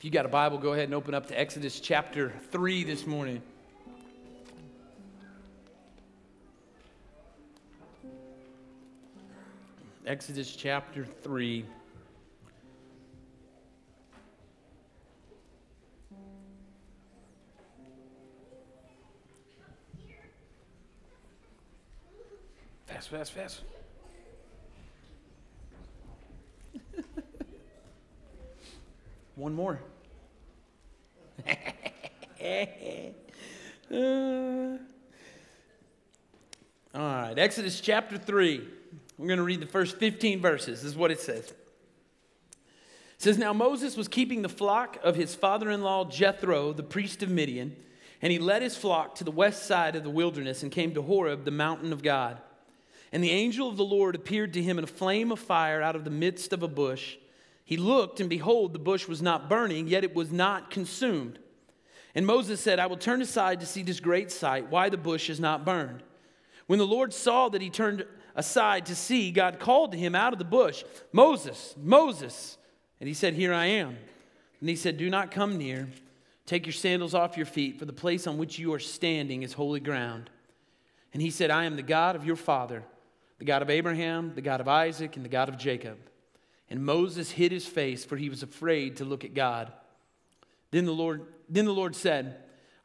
If you got a Bible, go ahead and open up to Exodus chapter 3 this morning. Exodus chapter 3. Fast, fast, fast. One more. Uh, all right, Exodus chapter 3. We're going to read the first 15 verses. This is what it says. It says, Now Moses was keeping the flock of his father in law Jethro, the priest of Midian, and he led his flock to the west side of the wilderness and came to Horeb, the mountain of God. And the angel of the Lord appeared to him in a flame of fire out of the midst of a bush. He looked, and behold, the bush was not burning, yet it was not consumed. And Moses said, I will turn aside to see this great sight, why the bush is not burned. When the Lord saw that he turned aside to see, God called to him out of the bush, Moses, Moses. And he said, Here I am. And he said, Do not come near. Take your sandals off your feet, for the place on which you are standing is holy ground. And he said, I am the God of your father, the God of Abraham, the God of Isaac, and the God of Jacob. And Moses hid his face, for he was afraid to look at God. Then the Lord, then the Lord said,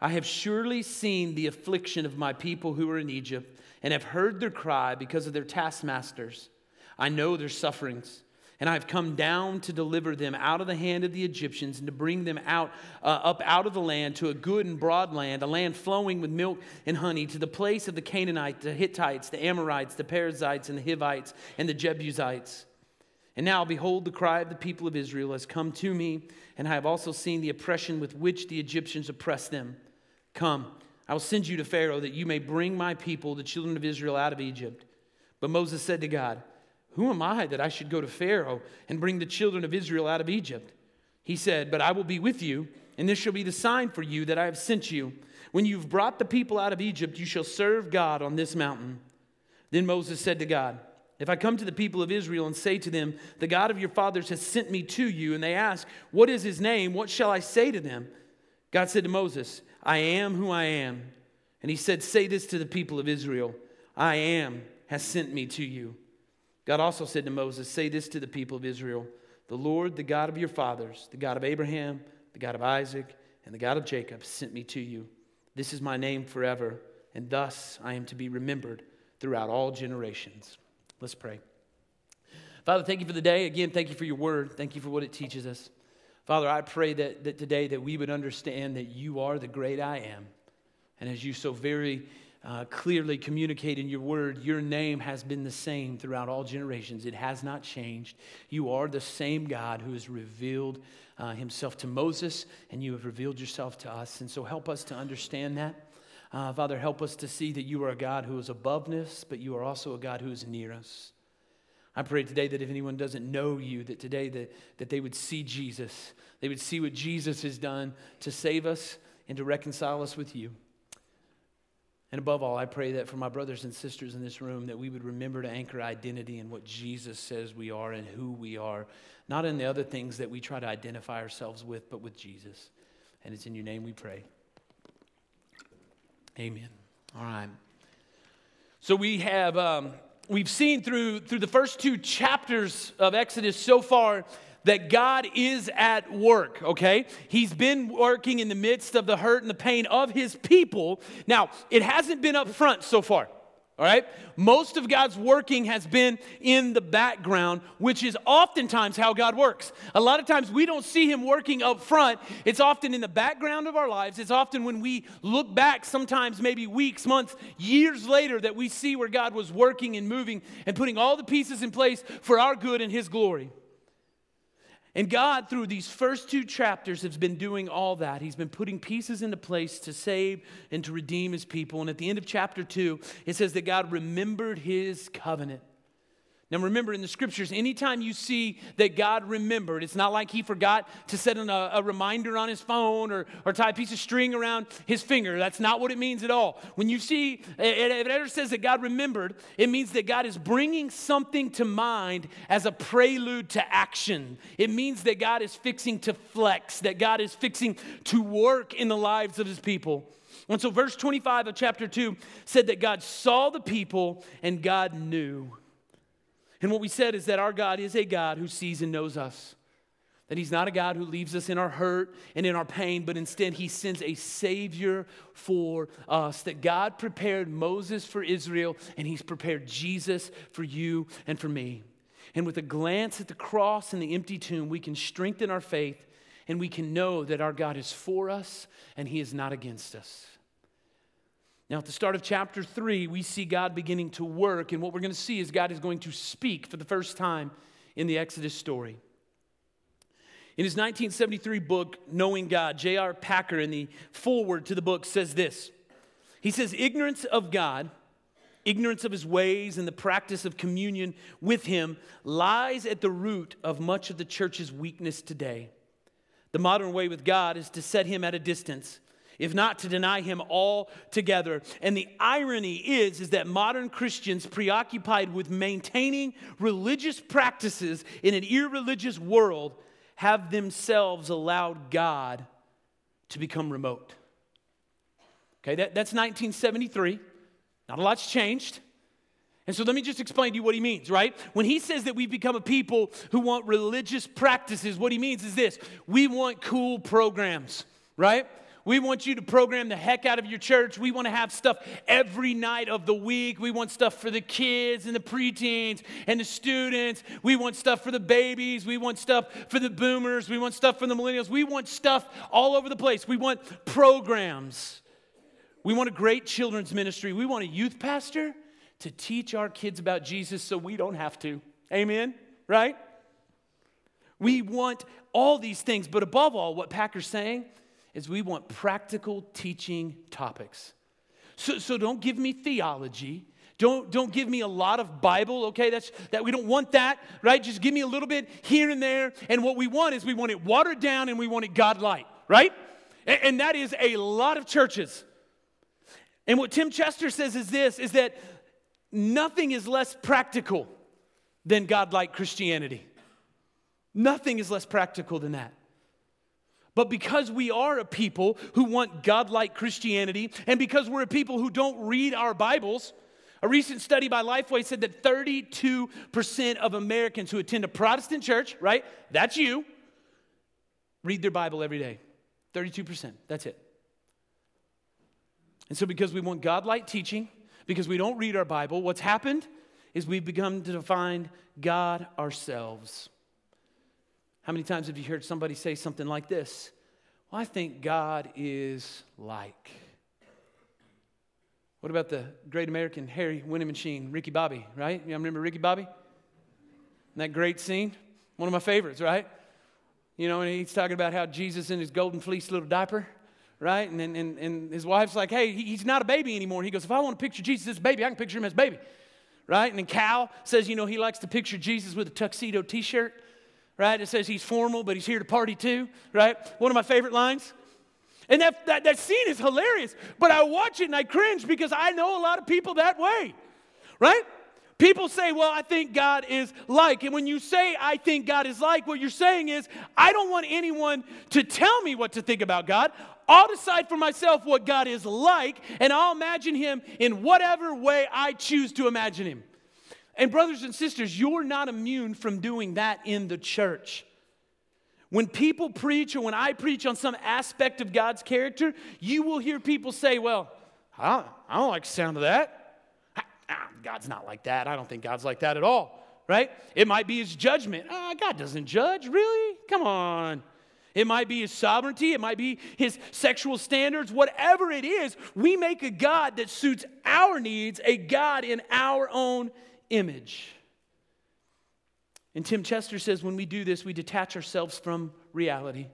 I have surely seen the affliction of my people who are in Egypt, and have heard their cry because of their taskmasters. I know their sufferings, and I have come down to deliver them out of the hand of the Egyptians and to bring them out uh, up out of the land to a good and broad land, a land flowing with milk and honey, to the place of the Canaanites, the Hittites, the Amorites, the Perizzites, and the Hivites, and the Jebusites. And now, behold, the cry of the people of Israel has come to me, and I have also seen the oppression with which the Egyptians oppress them. Come, I will send you to Pharaoh that you may bring my people, the children of Israel, out of Egypt. But Moses said to God, Who am I that I should go to Pharaoh and bring the children of Israel out of Egypt? He said, But I will be with you, and this shall be the sign for you that I have sent you. When you've brought the people out of Egypt, you shall serve God on this mountain. Then Moses said to God, if I come to the people of Israel and say to them, The God of your fathers has sent me to you, and they ask, What is his name? What shall I say to them? God said to Moses, I am who I am. And he said, Say this to the people of Israel I am has sent me to you. God also said to Moses, Say this to the people of Israel The Lord, the God of your fathers, the God of Abraham, the God of Isaac, and the God of Jacob, sent me to you. This is my name forever, and thus I am to be remembered throughout all generations. Let's pray. Father, thank you for the day. Again, thank you for your word. Thank you for what it teaches us. Father, I pray that, that today that we would understand that you are the great I am. And as you so very uh, clearly communicate in your word, your name has been the same throughout all generations. It has not changed. You are the same God who has revealed uh, himself to Moses, and you have revealed yourself to us. And so help us to understand that. Uh, Father, help us to see that you are a God who is above us, but you are also a God who is near us. I pray today that if anyone doesn't know you, that today that, that they would see Jesus. They would see what Jesus has done to save us and to reconcile us with you. And above all, I pray that for my brothers and sisters in this room, that we would remember to anchor identity in what Jesus says we are and who we are, not in the other things that we try to identify ourselves with, but with Jesus. And it's in your name we pray. Amen. All right. So we have um, we've seen through through the first two chapters of Exodus so far that God is at work, okay? He's been working in the midst of the hurt and the pain of his people. Now, it hasn't been up front so far. All right? Most of God's working has been in the background, which is oftentimes how God works. A lot of times we don't see Him working up front. It's often in the background of our lives. It's often when we look back, sometimes maybe weeks, months, years later, that we see where God was working and moving and putting all the pieces in place for our good and His glory. And God, through these first two chapters, has been doing all that. He's been putting pieces into place to save and to redeem his people. And at the end of chapter two, it says that God remembered his covenant. Now, remember in the scriptures, anytime you see that God remembered, it's not like he forgot to set a, a, reminder on his phone or, or tie a piece of string around his finger. That's not what it means at all. When you see, if it ever says that God remembered, it means that God is bringing something to mind as a prelude to action. It means that God is fixing to flex, that God is fixing to work in the lives of his people. And so, verse 25 of chapter 2 said that God saw the people and God knew. And what we said is that our God is a God who sees and knows us. That he's not a God who leaves us in our hurt and in our pain, but instead he sends a Savior for us. That God prepared Moses for Israel, and he's prepared Jesus for you and for me. And with a glance at the cross and the empty tomb, we can strengthen our faith and we can know that our God is for us and he is not against us. Now, at the start of chapter 3, we see God beginning to work, and what we're going to see is God is going to speak for the first time in the Exodus story. In his 1973 book, Knowing God, J.I. Packer, in the foreword to the book, says this He says, Ignorance of God, ignorance of his ways, and the practice of communion with him lies at the root of much of the church's weakness today. The modern way with God is to set him at a distance if not to deny him altogether. And the irony is is that modern Christians preoccupied with maintaining religious practices in an irreligious world have themselves allowed God to become remote. Okay, that, that's 1973. Not a lot's changed. And so let me just explain to you what he means, right? When he says that we've become a people who want religious practices, what he means is this we want cool programs, right? We want you to program the heck out of your church. We want to have stuff every night of the week. We want stuff for the kids and the preteens and the students. We want stuff for the babies. We want stuff for the boomers. We want stuff for the millennials. We want stuff all over the place. We want programs. We want a great children's ministry. We want a youth pastor to teach our kids about Jesus so we don't have to. Amen? Right? We want all these things, but above all, what Packer's saying is we want practical teaching topics. So, so don't give me theology. Don't, don't give me a lot of Bible, okay? That's that we don't want that, right? Just give me a little bit here and there. And what we want is we want it watered down and we want it God light, right? And, and that is a lot of churches. And what Tim Chester says is this is that nothing is less practical than God like Christianity. Nothing is less practical than that. But because we are a people who want godlike Christianity, and because we're a people who don't read our Bibles, a recent study by Lifeway said that 32% of Americans who attend a Protestant church, right? That's you, read their Bible every day. 32%. That's it. And so, because we want godlike teaching, because we don't read our Bible, what's happened is we've begun to define God ourselves. How many times have you heard somebody say something like this? Well, I think God is like. What about the great American Harry winning machine, Ricky Bobby, right? You remember Ricky Bobby? That great scene? One of my favorites, right? You know, and he's talking about how Jesus in his golden fleece little diaper, right? And, and, and his wife's like, hey, he's not a baby anymore. He goes, if I want to picture Jesus as a baby, I can picture him as a baby, right? And then Cal says, you know, he likes to picture Jesus with a tuxedo t shirt right? It says he's formal, but he's here to party too, right? One of my favorite lines. And that, that, that scene is hilarious, but I watch it and I cringe because I know a lot of people that way, right? People say, Well, I think God is like. And when you say, I think God is like, what you're saying is, I don't want anyone to tell me what to think about God. I'll decide for myself what God is like, and I'll imagine Him in whatever way I choose to imagine Him. And, brothers and sisters, you're not immune from doing that in the church. When people preach or when I preach on some aspect of God's character, you will hear people say, Well, I don't, I don't like the sound of that. God's not like that. I don't think God's like that at all, right? It might be his judgment. Oh, God doesn't judge, really? Come on. It might be his sovereignty, it might be his sexual standards, whatever it is, we make a God that suits our needs, a God in our own image. And Tim Chester says when we do this, we detach ourselves from reality.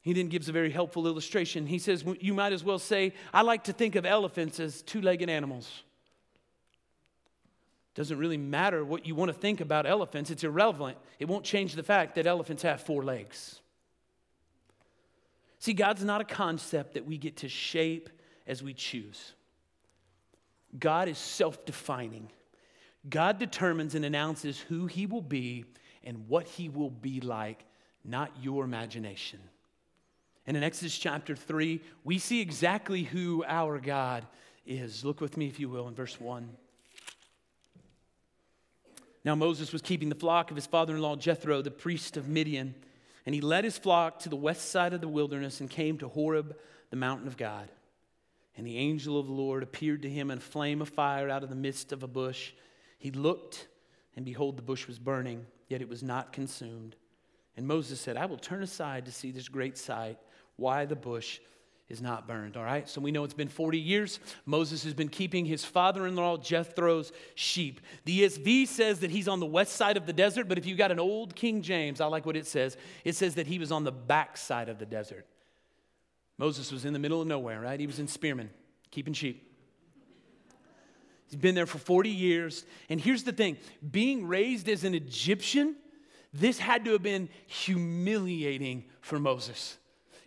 He then gives a very helpful illustration. He says, You might as well say, I like to think of elephants as two legged animals. Doesn't really matter what you want to think about elephants, it's irrelevant. It won't change the fact that elephants have four legs. See, God's not a concept that we get to shape as we choose. God is self defining. God determines and announces who he will be and what he will be like, not your imagination. And in Exodus chapter 3, we see exactly who our God is. Look with me, if you will, in verse 1. Now Moses was keeping the flock of his father in law Jethro, the priest of Midian, and he led his flock to the west side of the wilderness and came to Horeb, the mountain of God. And the angel of the Lord appeared to him in a flame of fire out of the midst of a bush. He looked, and behold, the bush was burning, yet it was not consumed. And Moses said, I will turn aside to see this great sight, why the bush is not burned. All right, so we know it's been 40 years. Moses has been keeping his father in law Jethro's sheep. The ESV says that he's on the west side of the desert, but if you got an old King James, I like what it says. It says that he was on the back side of the desert. Moses was in the middle of nowhere, right? He was in Spearman, keeping sheep. He's been there for 40 years. And here's the thing being raised as an Egyptian, this had to have been humiliating for Moses.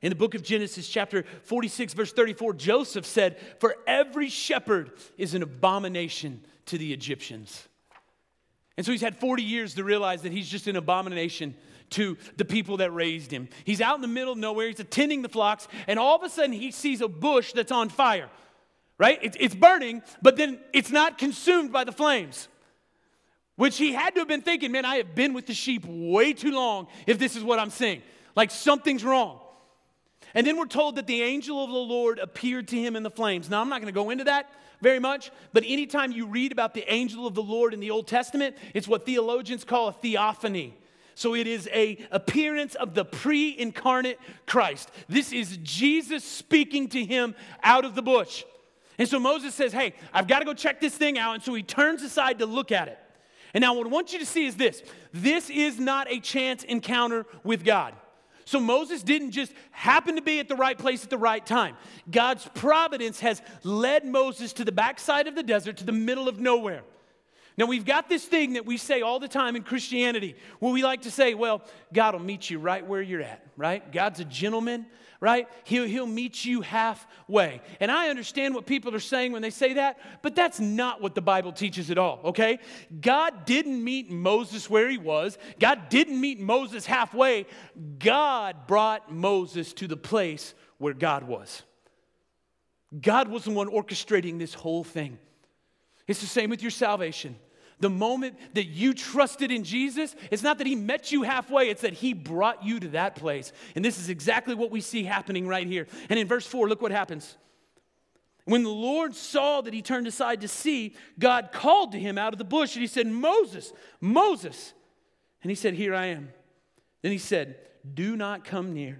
In the book of Genesis, chapter 46, verse 34, Joseph said, For every shepherd is an abomination to the Egyptians. And so he's had 40 years to realize that he's just an abomination to the people that raised him. He's out in the middle of nowhere, he's attending the flocks, and all of a sudden he sees a bush that's on fire, right? It's burning, but then it's not consumed by the flames. Which he had to have been thinking, man, I have been with the sheep way too long if this is what I'm seeing. Like something's wrong. And then we're told that the angel of the Lord appeared to him in the flames. Now, I'm not going to go into that very much, but anytime you read about the angel of the Lord in the Old Testament, it's what theologians call a theophany. So it is a appearance of the pre-incarnate Christ. This is Jesus speaking to him out of the bush. And so Moses says, "Hey, I've got to go check this thing out." And so he turns aside to look at it. And now what I want you to see is this. This is not a chance encounter with God. So Moses didn't just happen to be at the right place at the right time. God's providence has led Moses to the backside of the desert, to the middle of nowhere. Now, we've got this thing that we say all the time in Christianity where we like to say, well, God will meet you right where you're at, right? God's a gentleman right? He'll, he'll meet you halfway. And I understand what people are saying when they say that, but that's not what the Bible teaches at all, okay? God didn't meet Moses where he was, God didn't meet Moses halfway. God brought Moses to the place where God was. God was the one orchestrating this whole thing. It's the same with your salvation. The moment that you trusted in Jesus, it's not that He met you halfway, it's that He brought you to that place. And this is exactly what we see happening right here. And in verse 4, look what happens. When the Lord saw that he turned aside to see, God called to him out of the bush and he said, Moses, Moses. And he said, Here I am. Then he said, Do not come near.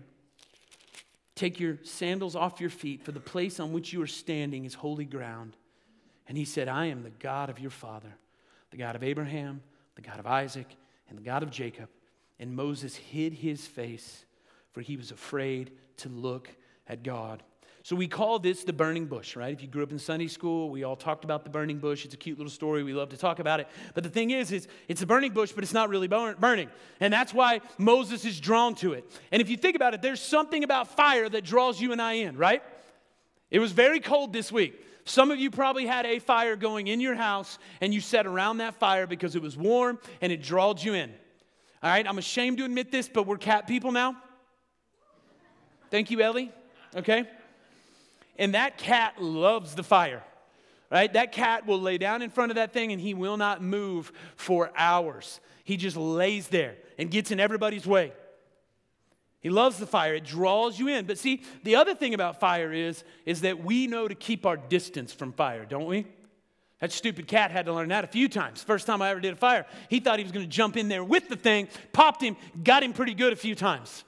Take your sandals off your feet, for the place on which you are standing is holy ground. And he said, I am the God of your father the God of Abraham, the God of Isaac, and the God of Jacob. And Moses hid his face, for he was afraid to look at God. So we call this the burning bush, right? If you grew up in Sunday school, we all talked about the burning bush. It's a cute little story. We love to talk about it. But the thing is, is it's a burning bush, but it's not really burning. And that's why Moses is drawn to it. And if you think about it, there's something about fire that draws you and I in, right? It was very cold this week. Some of you probably had a fire going in your house and you sat around that fire because it was warm and it drawed you in. All right, I'm ashamed to admit this, but we're cat people now. Thank you, Ellie. Okay? And that cat loves the fire, right? That cat will lay down in front of that thing and he will not move for hours. He just lays there and gets in everybody's way. He loves the fire. It draws you in. But see, the other thing about fire is, is that we know to keep our distance from fire, don't we? That stupid cat had to learn that a few times. First time I ever did a fire, he thought he was going to jump in there with the thing, popped him, got him pretty good a few times.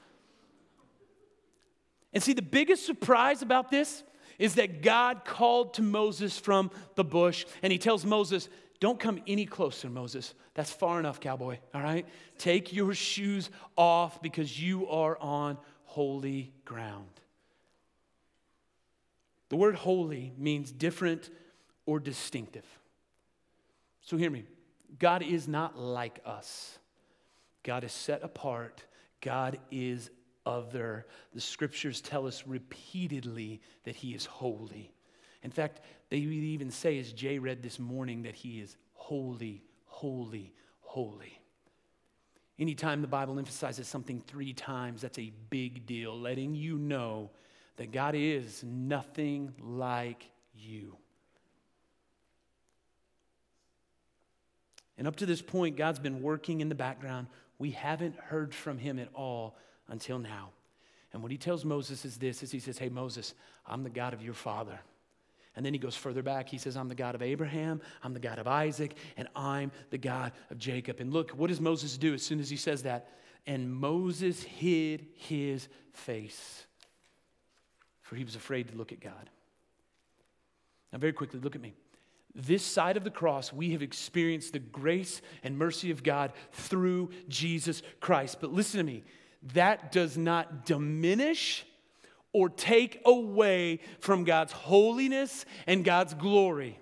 And see, the biggest surprise about this is that God called to Moses from the bush, and he tells Moses, Don't come any closer, Moses. That's far enough, cowboy, all right? Take your shoes off because you are on holy ground. The word holy means different or distinctive. So hear me. God is not like us. God is set apart. God is other. The scriptures tell us repeatedly that he is holy. In fact, they even say, as Jay read this morning, that he is holy, holy, holy. Anytime the Bible emphasizes something three times, that's a big deal, letting you know that God is nothing like you. And up to this point, God's been working in the background. We haven't heard from him at all until now. And what he tells Moses is this is he says, Hey Moses, I'm the God of your father. And then he goes further back. He says, I'm the God of Abraham, I'm the God of Isaac, and I'm the God of Jacob. And look, what does Moses do as soon as he says that? And Moses hid his face, for he was afraid to look at God. Now, very quickly, look at me. This side of the cross, we have experienced the grace and mercy of God through Jesus Christ. But listen to me, that does not diminish or take away from God's holiness and God's glory.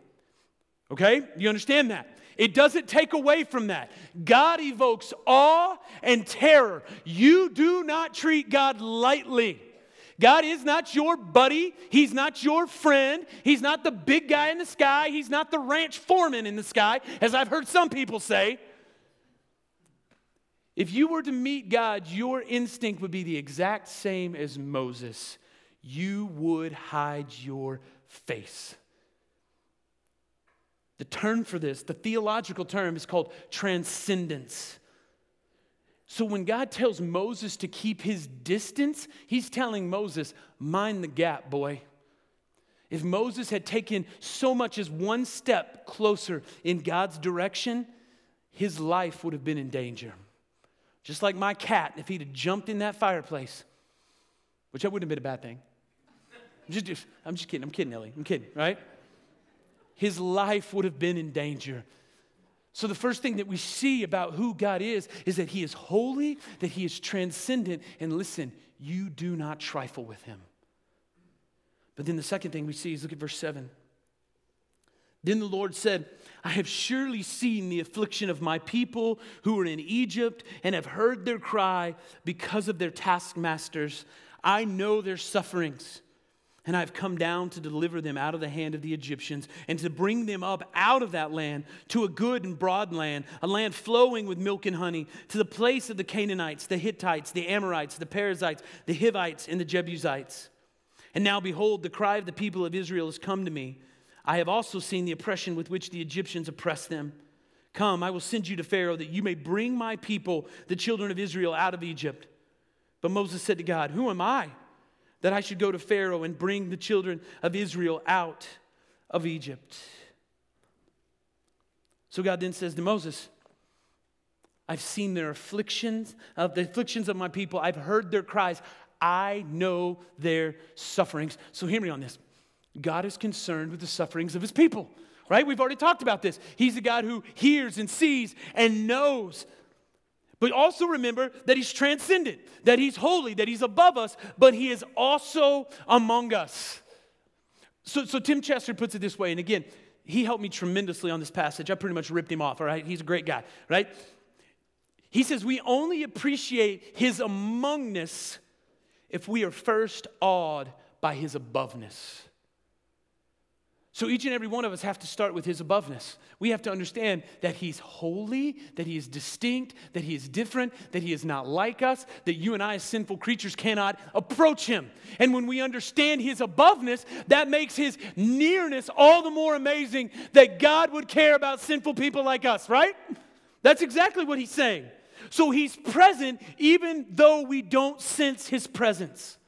Okay? You understand that? It doesn't take away from that. God evokes awe and terror. You do not treat God lightly. God is not your buddy. He's not your friend. He's not the big guy in the sky. He's not the ranch foreman in the sky, as I've heard some people say. If you were to meet God, your instinct would be the exact same as Moses. You would hide your face. The term for this, the theological term, is called transcendence. So when God tells Moses to keep his distance, he's telling Moses, mind the gap, boy. If Moses had taken so much as one step closer in God's direction, his life would have been in danger. Just like my cat, if he'd have jumped in that fireplace, which that wouldn't have been a bad thing. I'm just, I'm just kidding. I'm kidding, Ellie. I'm kidding, right? His life would have been in danger. So, the first thing that we see about who God is is that He is holy, that He is transcendent, and listen, you do not trifle with Him. But then the second thing we see is look at verse 7. Then the Lord said, I have surely seen the affliction of my people who are in Egypt and have heard their cry because of their taskmasters. I know their sufferings. And I've come down to deliver them out of the hand of the Egyptians and to bring them up out of that land to a good and broad land, a land flowing with milk and honey, to the place of the Canaanites, the Hittites, the Amorites, the Perizzites, the Hivites, and the Jebusites. And now, behold, the cry of the people of Israel has come to me I have also seen the oppression with which the Egyptians oppress them. Come, I will send you to Pharaoh that you may bring my people, the children of Israel, out of Egypt. But Moses said to God, Who am I that I should go to Pharaoh and bring the children of Israel out of Egypt? So God then says to Moses, I've seen their afflictions, of the afflictions of my people. I've heard their cries. I know their sufferings. So hear me on this. God is concerned with the sufferings of his people, right? We've already talked about this. He's a God who hears and sees and knows. But also remember that he's transcendent, that he's holy, that he's above us, but he is also among us. So, so Tim Chester puts it this way, and again, he helped me tremendously on this passage. I pretty much ripped him off, all right? He's a great guy, right? He says, We only appreciate his amongness if we are first awed by his aboveness. So each and every one of us have to start with his aboveness. We have to understand that he's holy, that he is distinct, that he is different, that he is not like us, that you and I as sinful creatures cannot approach him. And when we understand his aboveness, that makes his nearness all the more amazing that God would care about sinful people like us, right? That's exactly what he's saying. So he's present even though we don't sense his presence.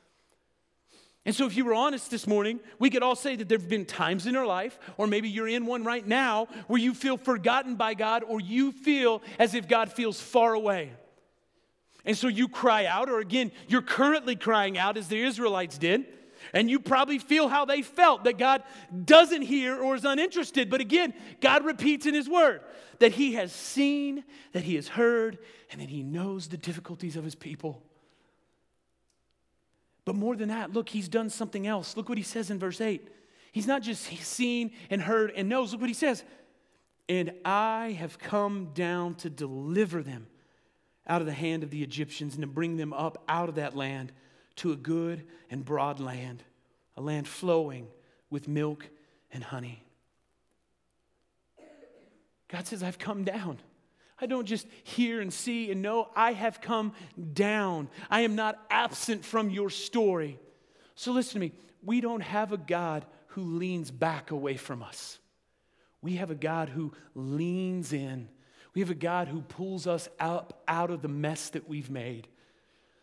And so, if you were honest this morning, we could all say that there have been times in our life, or maybe you're in one right now, where you feel forgotten by God, or you feel as if God feels far away. And so you cry out, or again, you're currently crying out as the Israelites did, and you probably feel how they felt that God doesn't hear or is uninterested. But again, God repeats in His Word that He has seen, that He has heard, and that He knows the difficulties of His people. But more than that, look, he's done something else. Look what he says in verse 8. He's not just seen and heard and knows. Look what he says. and I have come down to deliver them out of the hand of the Egyptians and to bring them up out of that land to a good and broad land, a land flowing with milk and honey. God says, I've come down. I don't just hear and see and know. I have come down. I am not absent from your story. So listen to me. We don't have a God who leans back away from us. We have a God who leans in. We have a God who pulls us up out of the mess that we've made.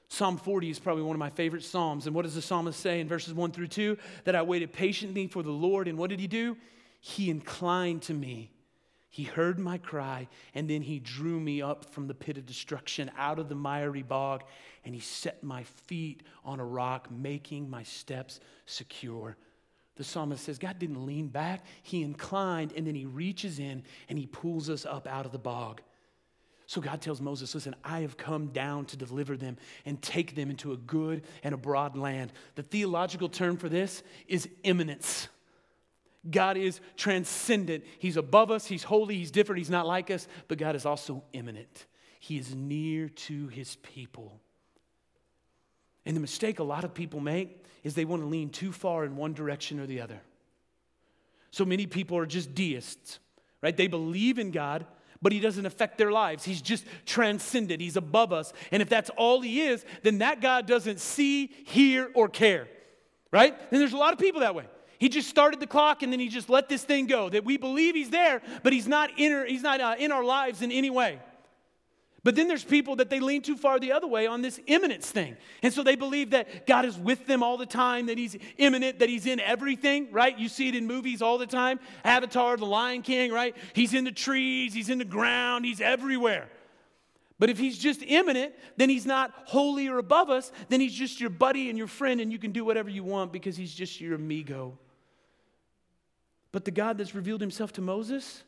Psalm 40 is probably one of my favorite Psalms. And what does the psalmist say in verses 1 through 2? That I waited patiently for the Lord. And what did he do? He inclined to me he heard my cry, and then he drew me up from the pit of destruction out of the miry bog, and he set my feet on a rock, making my steps secure. The psalmist says, God didn't lean back, he inclined, and then he reaches in and he pulls us up out of the bog. So God tells Moses, Listen, I have come down to deliver them and take them into a good and a broad land. The theological term for this is immanence. God is transcendent. He's above us, He's holy, He's different, He's not like us, but God is also immanent. He is near to His people. And the mistake a lot of people make is they want to lean too far in one direction or the other. So many people are just deists, right? They believe in God, but He doesn't affect their lives. He's just transcendent, He's above us. And if that's all He is, then that God doesn't see, hear, or care, right? And there's a lot of people that way. He just started the clock and then he just let this thing go. That we believe he's there, but he's not in our, he's not uh, in our lives in any way. But then there's people that they lean too far the other way on this immanence thing. And so they believe that God is with them all the time, that He's immanent, that He's in everything, right? You see it in movies all the time. Avatar, The Lion King, right? He's in the trees, He's in the ground, He's everywhere. But if He's just immanent, then He's not holy or above us, then He's just your buddy and your friend, and you can do whatever you want because He's just your amigo. But the God that's revealed himself to Moses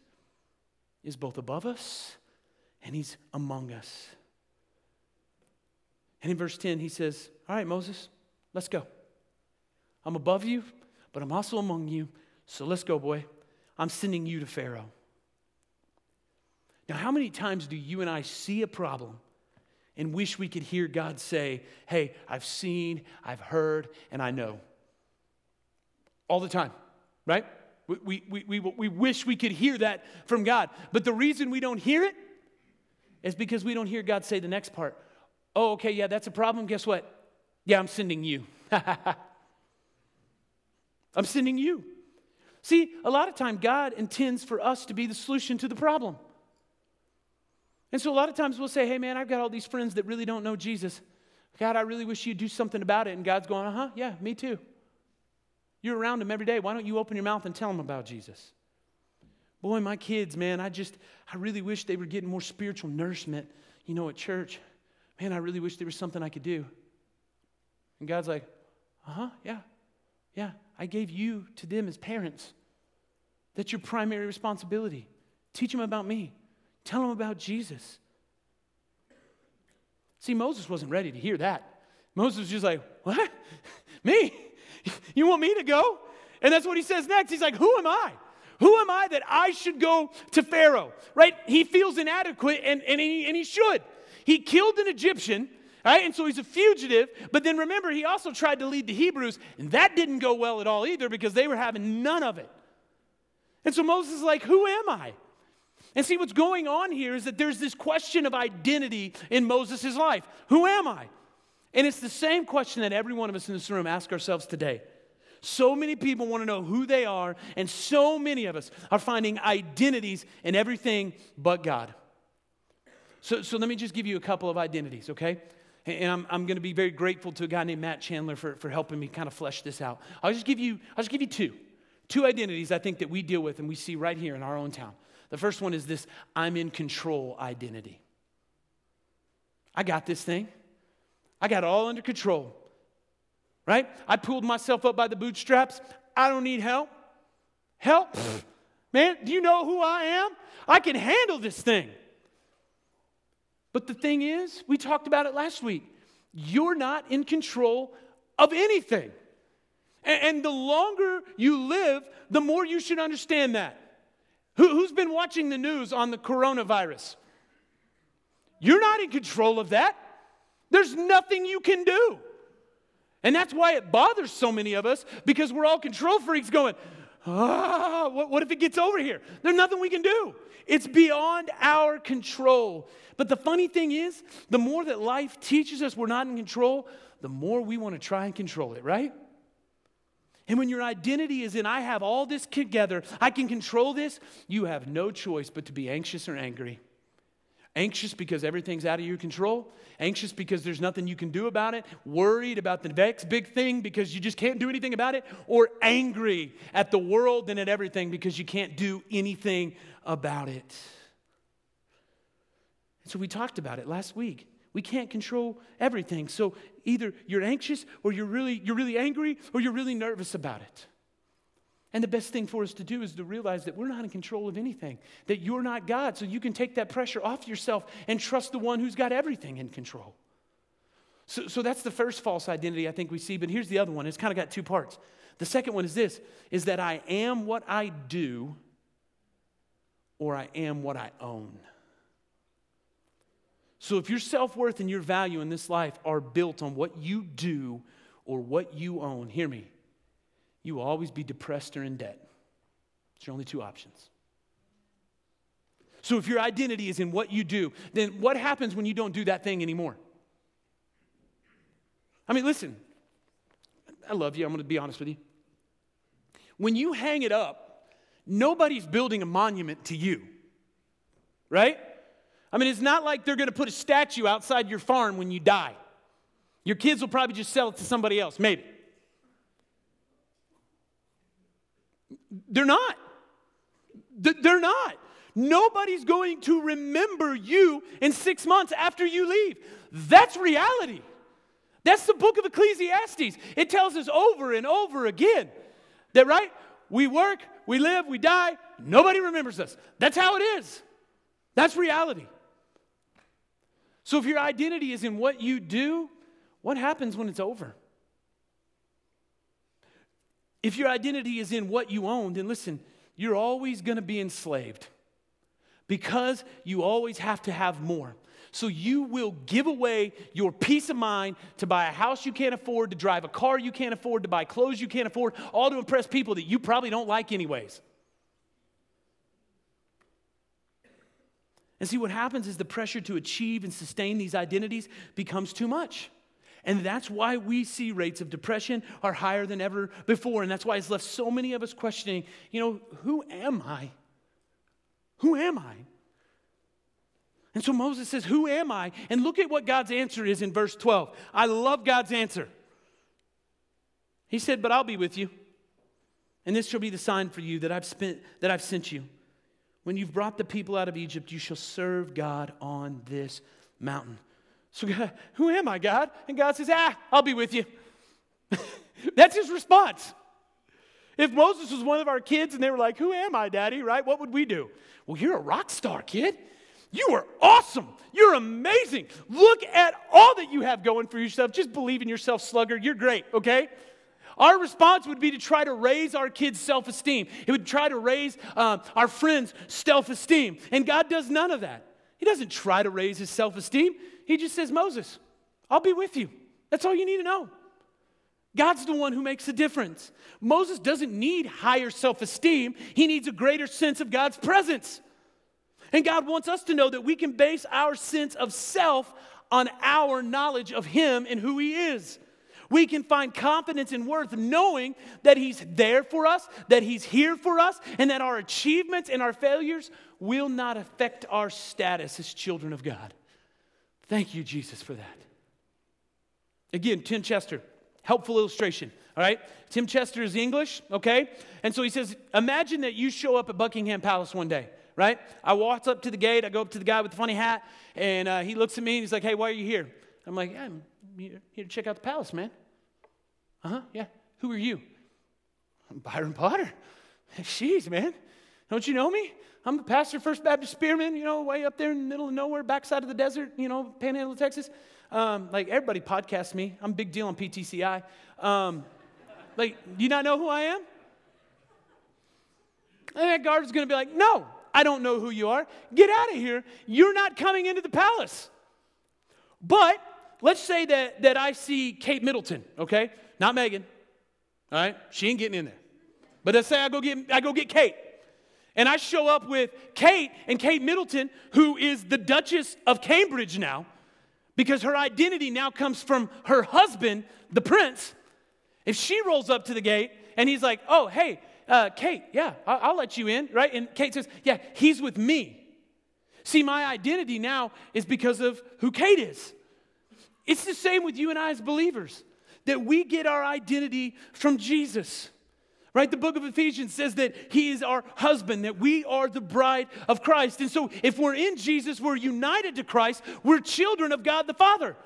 is both above us and he's among us. And in verse 10, he says, All right, Moses, let's go. I'm above you, but I'm also among you. So let's go, boy. I'm sending you to Pharaoh. Now, how many times do you and I see a problem and wish we could hear God say, Hey, I've seen, I've heard, and I know? All the time, right? We, we, we, we wish we could hear that from God. But the reason we don't hear it is because we don't hear God say the next part. Oh, okay, yeah, that's a problem. Guess what? Yeah, I'm sending you. I'm sending you. See, a lot of time God intends for us to be the solution to the problem. And so a lot of times we'll say, hey man, I've got all these friends that really don't know Jesus. God, I really wish you'd do something about it. And God's going, uh huh, yeah, me too. You're around them every day. Why don't you open your mouth and tell them about Jesus? Boy, my kids, man, I just, I really wish they were getting more spiritual nourishment, you know, at church. Man, I really wish there was something I could do. And God's like, uh huh, yeah, yeah. I gave you to them as parents. That's your primary responsibility. Teach them about me, tell them about Jesus. See, Moses wasn't ready to hear that. Moses was just like, what? me? You want me to go? And that's what he says next. He's like, Who am I? Who am I that I should go to Pharaoh? Right? He feels inadequate and, and, he, and he should. He killed an Egyptian, right? And so he's a fugitive. But then remember, he also tried to lead the Hebrews, and that didn't go well at all either because they were having none of it. And so Moses is like, Who am I? And see, what's going on here is that there's this question of identity in Moses' life. Who am I? And it's the same question that every one of us in this room ask ourselves today. So many people want to know who they are, and so many of us are finding identities in everything but God. So, so let me just give you a couple of identities, okay? And I'm, I'm going to be very grateful to a guy named Matt Chandler for, for helping me kind of flesh this out. I'll just give you, I'll just give you two. Two identities I think that we deal with and we see right here in our own town. The first one is this I'm in control identity. I got this thing. I got it all under control. Right? I pulled myself up by the bootstraps. I don't need help. Help? Man, do you know who I am? I can handle this thing. But the thing is, we talked about it last week. You're not in control of anything. And, the longer you live, the more you should understand that. Who, who's been watching the news on the coronavirus? You're not in control of that. There's nothing you can do. And that's why it bothers so many of us because we're all control freaks going, ah, what, what if it gets over here? There's nothing we can do. It's beyond our control. But the funny thing is, the more that life teaches us we're not in control, the more we want to try and control it, right? And when your identity is in, I have all this together, I can control this, you have no choice but to be anxious or angry. Anxious because everything's out of your control. Anxious because there's nothing you can do about it. Worried about the next big thing because you just can't do anything about it. Or angry at the world and at everything because you can't do anything about it. So we talked about it last week. We can't control everything. So either you're anxious or you're really, you're really angry or you're really nervous about it. And the best thing for us to do is to realize that we're not in control of anything, that you're not God. So you can take that pressure off yourself and trust the one who's got everything in control. So, so that's the first false identity I think we see. But here's the other one it's kind of got two parts. The second one is this is that I am what I do or I am what I own. So if your self worth and your value in this life are built on what you do or what you own, hear me you will always be depressed or in debt. It's your only two options. So if your identity is in what you do, then what happens when you don't do that thing anymore? I mean, listen, I love you. I'm going to be honest with you. When you hang it up, nobody's building a monument to you, right? I mean, it's not like they're going to put a statue outside your farm when you die. Your kids will probably just sell it to somebody else, maybe. They're not. They're not. Nobody's going to remember you in six months after you leave. That's reality. That's the book of Ecclesiastes. It tells us over and over again that, right? We work, we live, we die, nobody remembers us. That's how it is. That's reality. So if your identity is in what you do, what happens when it's over? If your identity is in what you own, then listen, you're always going to be enslaved because you always have to have more. So you will give away your peace of mind to buy a house you can't afford, to drive a car you can't afford, to buy clothes you can't afford, all to impress people that you probably don't like, anyways. And see, what happens is the pressure to achieve and sustain these identities becomes too much. And that's why we see rates of depression are higher than ever before. And that's why it's left so many of us questioning, you know, who am I? Who am I? And so Moses says, Who am I? And look at what God's answer is in verse 12. I love God's answer. He said, But I'll be with you. And this shall be the sign for you that I've spent that I've sent you. When you've brought the people out of Egypt, you shall serve God on this mountain. So, God, who am I, God? And God says, Ah, I'll be with you. That's his response. If Moses was one of our kids and they were like, Who am I, Daddy? Right? What would we do? Well, you're a rock star, kid. You are awesome. You're amazing. Look at all that you have going for yourself. Just believe in yourself, sluggard. You're great, okay? Our response would be to try to raise our kids' self esteem. It would try to raise uh, our friends' self esteem. And God does none of that. He doesn't try to raise his self esteem, he just says, Moses, I'll be with you. That's all you need to know. God's the one who makes the difference. Moses doesn't need higher self esteem, he needs a greater sense of God's presence. And God wants us to know that we can base our sense of self on our knowledge of Him and who He is. We can find confidence and worth knowing that He's there for us, that He's here for us, and that our achievements and our failures will not affect our status as children of God. Thank you, Jesus, for that. Again, Tim Chester, helpful illustration. All right? Tim Chester is English, okay? And so he says, Imagine that you show up at Buckingham Palace one day, right? I walk up to the gate, I go up to the guy with the funny hat, and uh, he looks at me and he's like, Hey, why are you here? I'm like, yeah, I'm here to check out the palace, man. Uh huh, yeah. Who are you? I'm Byron Potter. Jeez, man. Don't you know me? I'm the pastor of First Baptist Spearman, you know, way up there in the middle of nowhere, backside of the desert, you know, panhandle Texas. Um, like, everybody podcasts me. I'm a big deal on PTCI. Um, like, do you not know who I am? And that guard is going to be like, No, I don't know who you are. Get out of here. You're not coming into the palace. But let's say that, that I see Kate Middleton, okay? Not Meghan, all right? She ain't getting in there. But let's say I go get, I go get Kate. And I show up with Kate and Kate Middleton, who is the Duchess of Cambridge now, because her identity now comes from her husband, the prince. If she rolls up to the gate and he's like, oh, hey, uh, Kate, yeah, I'll, I'll let you in, right? And Kate says, yeah, he's with me. See, my identity now is because of who Kate is. It's the same with you and I as believers, that we get our identity from Jesus. Right? The book of Ephesians says that he is our husband, that we are the bride of Christ. And so, if we're in Jesus, we're united to Christ, we're children of God the Father.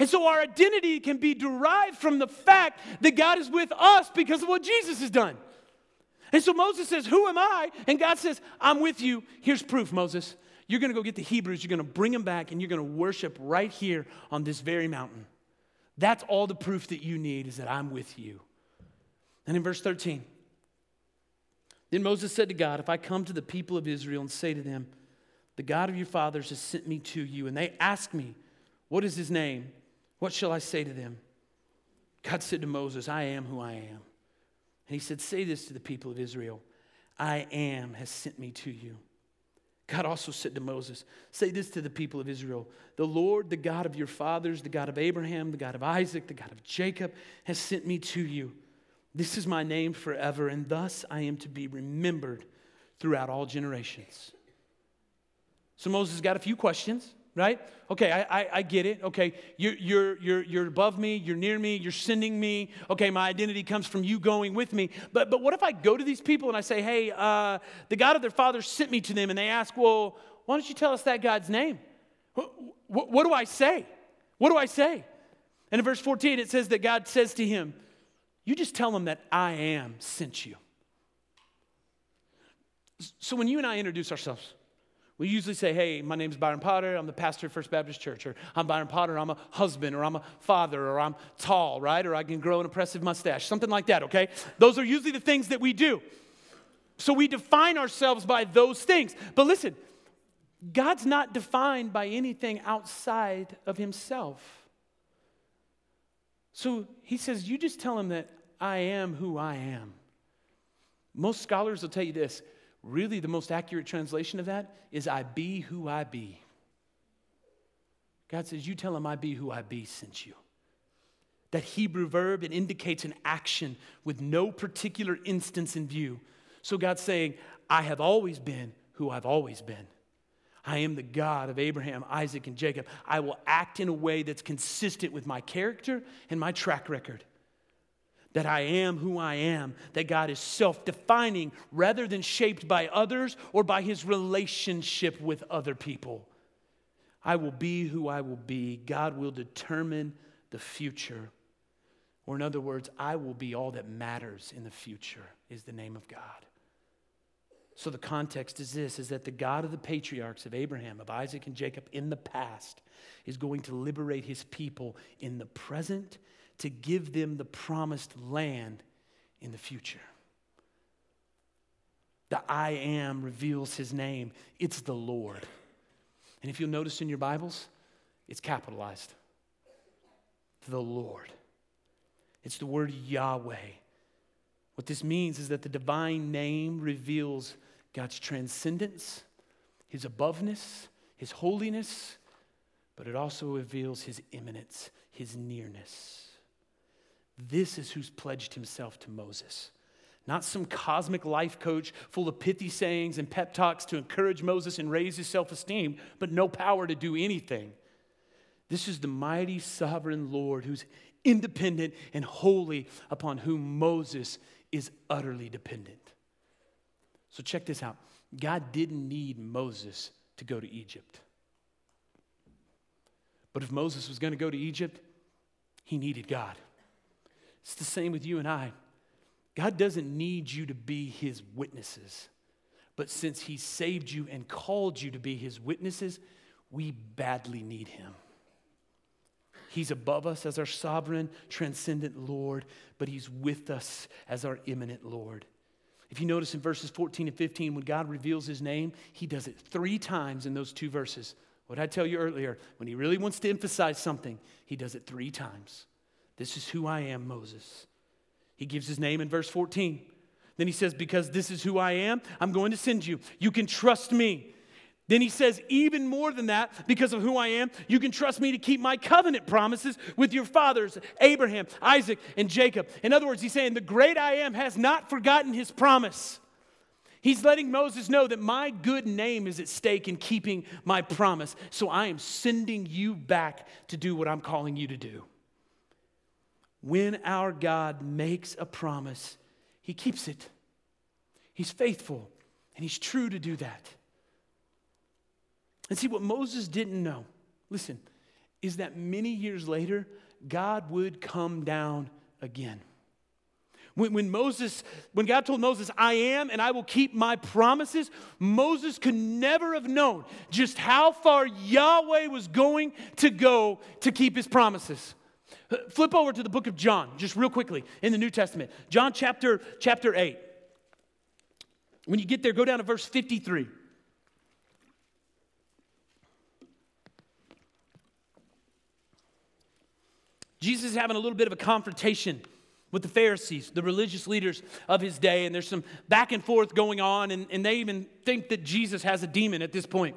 And so, our identity can be derived from the fact that God is with us because of what Jesus has done. And so, Moses says, Who am I? And God says, I'm with you. Here's proof, Moses. You're going to go get the Hebrews, you're going to bring them back, and you're going to worship right here on this very mountain. That's all the proof that you need is that I'm with you. And in verse 13, then Moses said to God, If I come to the people of Israel and say to them, The God of your fathers has sent me to you, and they ask me, What is his name? What shall I say to them? God said to Moses, I am who I am. And he said, Say this to the people of Israel I am has sent me to you. God also said to Moses, Say this to the people of Israel The Lord, the God of your fathers, the God of Abraham, the God of Isaac, the God of Jacob, has sent me to you. This is my name forever, and thus I am to be remembered throughout all generations. So Moses got a few questions, right? Okay, I, I, I, get it. Okay, you're, you're, you're, you're above me, you're near me, you're sending me. Okay, my identity comes from you going with me. But, but what if I go to these people and I say, hey, uh, the God of their fathers sent me to them, and they ask, well, why don't you tell us that God's name? What, what, what do I say? What do I say? And in verse 14, it says that God says to him, you just tell them that I am sent you. So when you and I introduce ourselves, we usually say, Hey, my name is Byron Potter. I'm the pastor of First Baptist Church. Or I'm Byron Potter. I'm a husband. Or I'm a father. Or I'm tall, right? Or I can grow an impressive mustache. Something like that, okay? Those are usually the things that we do. So we define ourselves by those things. But listen, God's not defined by anything outside of Himself. So He says, You just tell Him that I am who I am. Most scholars will tell you this really, the most accurate translation of that is I be who I be. God says, You tell him I be who I be since you. That Hebrew verb, it indicates an action with no particular instance in view. So God's saying, I have always been who I've always been. I am the God of Abraham, Isaac, and Jacob. I will act in a way that's consistent with my character and my track record that I am who I am, that God is self defining rather than shaped by others or by his relationship with other people. I will be who I will be. God will determine the future. Or, in other words, I will be all that matters in the future, is the name of God. So the context is this is that the God of the patriarchs of Abraham, of Isaac and Jacob in the past is going to liberate his people in the present to give them the promised land in the future. The I am reveals his name. It's the Lord. And if you'll notice in your Bibles, it's capitalized. The Lord. It's the word Yahweh. What this means is that the divine name reveals God's transcendence, his aboveness, his holiness, but it also reveals his immanence, his nearness. This is who's pledged himself to Moses. Not some cosmic life coach full of pithy sayings and pep talks to encourage Moses and raise his self esteem, but no power to do anything. This is the mighty sovereign Lord who's independent and holy, upon whom Moses is utterly dependent. So, check this out God didn't need Moses to go to Egypt. But if Moses was going to go to Egypt, he needed God. It's the same with you and I. God doesn't need you to be his witnesses. But since he saved you and called you to be his witnesses, we badly need him. He's above us as our sovereign, transcendent Lord, but he's with us as our immanent Lord. If you notice in verses 14 and 15, when God reveals his name, he does it three times in those two verses. What I tell you earlier, when he really wants to emphasize something, he does it three times. This is who I am, Moses. He gives his name in verse 14. Then he says, Because this is who I am, I'm going to send you. You can trust me. Then he says, even more than that, because of who I am, you can trust me to keep my covenant promises with your fathers, Abraham, Isaac, and Jacob. In other words, he's saying, the great I am has not forgotten his promise. He's letting Moses know that my good name is at stake in keeping my promise. So I am sending you back to do what I'm calling you to do. When our God makes a promise, he keeps it. He's faithful and he's true to do that. And see, what Moses didn't know, listen, is that many years later, God would come down again. When, when, Moses, when God told Moses, I am and I will keep my promises, Moses could never have known just how far Yahweh was going to go to keep his promises. Flip over to the book of John, just real quickly in the New Testament. John chapter, chapter 8. When you get there, go down to verse 53. Jesus is having a little bit of a confrontation with the Pharisees, the religious leaders of his day, and there's some back and forth going on, and, and they even think that Jesus has a demon at this point.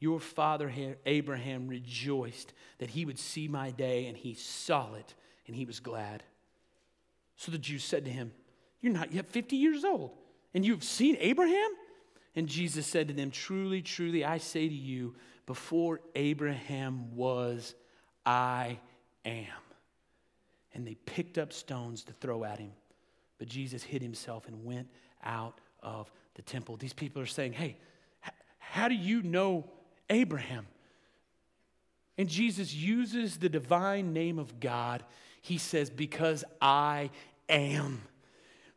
Your father Abraham rejoiced that he would see my day, and he saw it, and he was glad. So the Jews said to him, You're not yet 50 years old, and you have seen Abraham? And Jesus said to them, Truly, truly, I say to you, before Abraham was, I am. And they picked up stones to throw at him. But Jesus hid himself and went out of the temple. These people are saying, Hey, how do you know Abraham? And Jesus uses the divine name of God. He says, Because I am.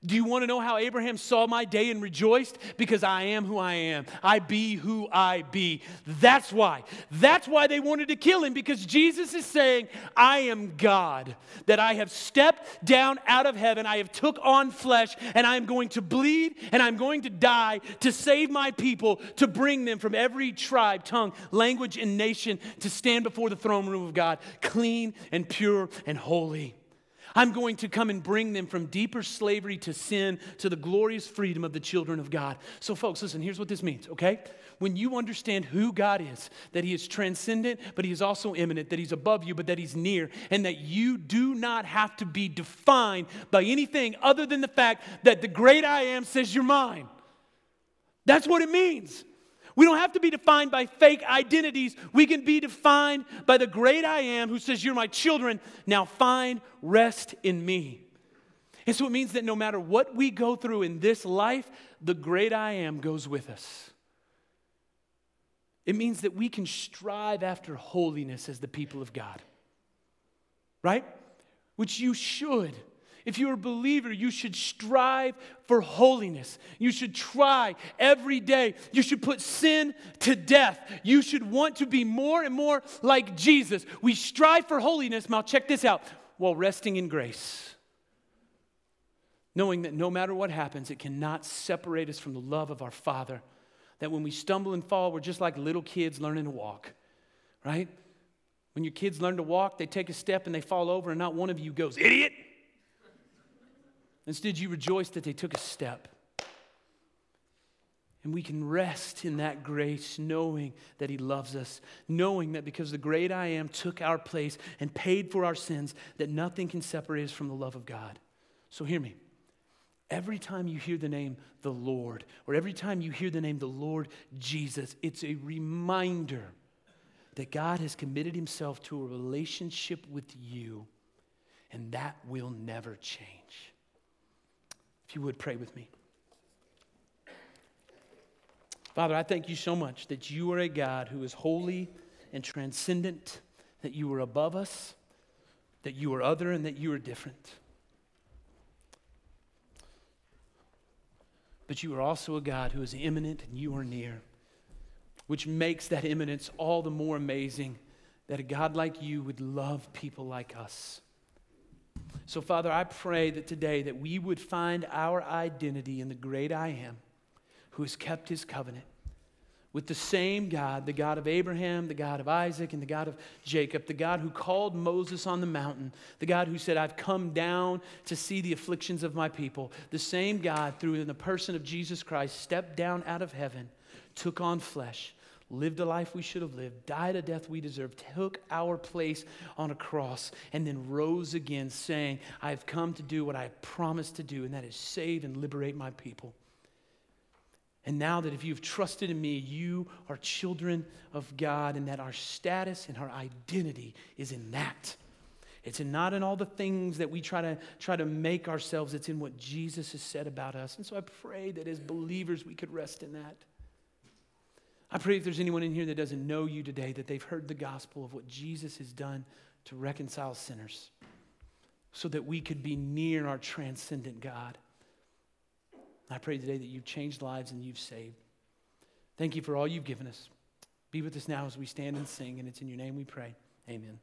Do you want to know how Abraham saw my day and rejoiced? Because I am who I am. I be who I be. That's why. That's why they wanted to kill him because Jesus is saying, I am God, that I have stepped down out of heaven, I have took on flesh, and I am going to bleed and I'm going to die to save my people, to bring them from every tribe, tongue, language, and nation to stand before the throne room of God, clean and pure and holy. I'm going to come and bring them from deeper slavery to sin to the glorious freedom of the children of God. So, folks, listen, here's what this means, okay? When you understand who God is, that He is transcendent, but He is also immanent, that He's above you, but that He's near, and that you do not have to be defined by anything other than the fact that the great I am says you're mine. That's what it means. We don't have to be defined by fake identities. We can be defined by the great I am who says, You're my children. Now find rest in me. And so it means that no matter what we go through in this life, the great I am goes with us. It means that we can strive after holiness as the people of God, right? Which you should. If you're a believer, you should strive for holiness. You should try every day. You should put sin to death. You should want to be more and more like Jesus. We strive for holiness. Now, check this out while resting in grace. Knowing that no matter what happens, it cannot separate us from the love of our Father. That when we stumble and fall, we're just like little kids learning to walk, right? When your kids learn to walk, they take a step and they fall over, and not one of you goes, idiot. Instead, you rejoice that they took a step. And we can rest in that grace, knowing that He loves us, knowing that because the great I am took our place and paid for our sins, that nothing can separate us from the love of God. So hear me. Every time you hear the name the Lord, or every time you hear the name the Lord Jesus, it's a reminder that God has committed Himself to a relationship with you, and that will never change. If you would pray with me. Father, I thank you so much that you are a God who is holy and transcendent, that you are above us, that you are other, and that you are different. But you are also a God who is immanent and you are near, which makes that immanence all the more amazing that a God like you would love people like us. So, Father, I pray that today that we would find our identity in the great I am who has kept his covenant with the same God, the God of Abraham, the God of Isaac, and the God of Jacob, the God who called Moses on the mountain, the God who said, I've come down to see the afflictions of my people, the same God, through in the person of Jesus Christ, stepped down out of heaven, took on flesh, lived a life we should have lived, died a death we deserved, took our place on a cross, and then rose again, saying, I have come to do what I promised to do, and that is save and liberate my people. And now that if you've trusted in me, you are children of God, and that our status and our identity is in that. It's in not in all the things that we try to try to make ourselves. It's in what Jesus has said about us. And so I pray that as believers we could rest in that. I pray if there's anyone in here that doesn't know you today, that they've heard the gospel of what Jesus has done to reconcile sinners, so that we could be near our transcendent God. I pray today that you've changed lives and you've saved. Thank you for all you've given us. Be with us now as we stand and sing, and it's in your name we pray. Amen.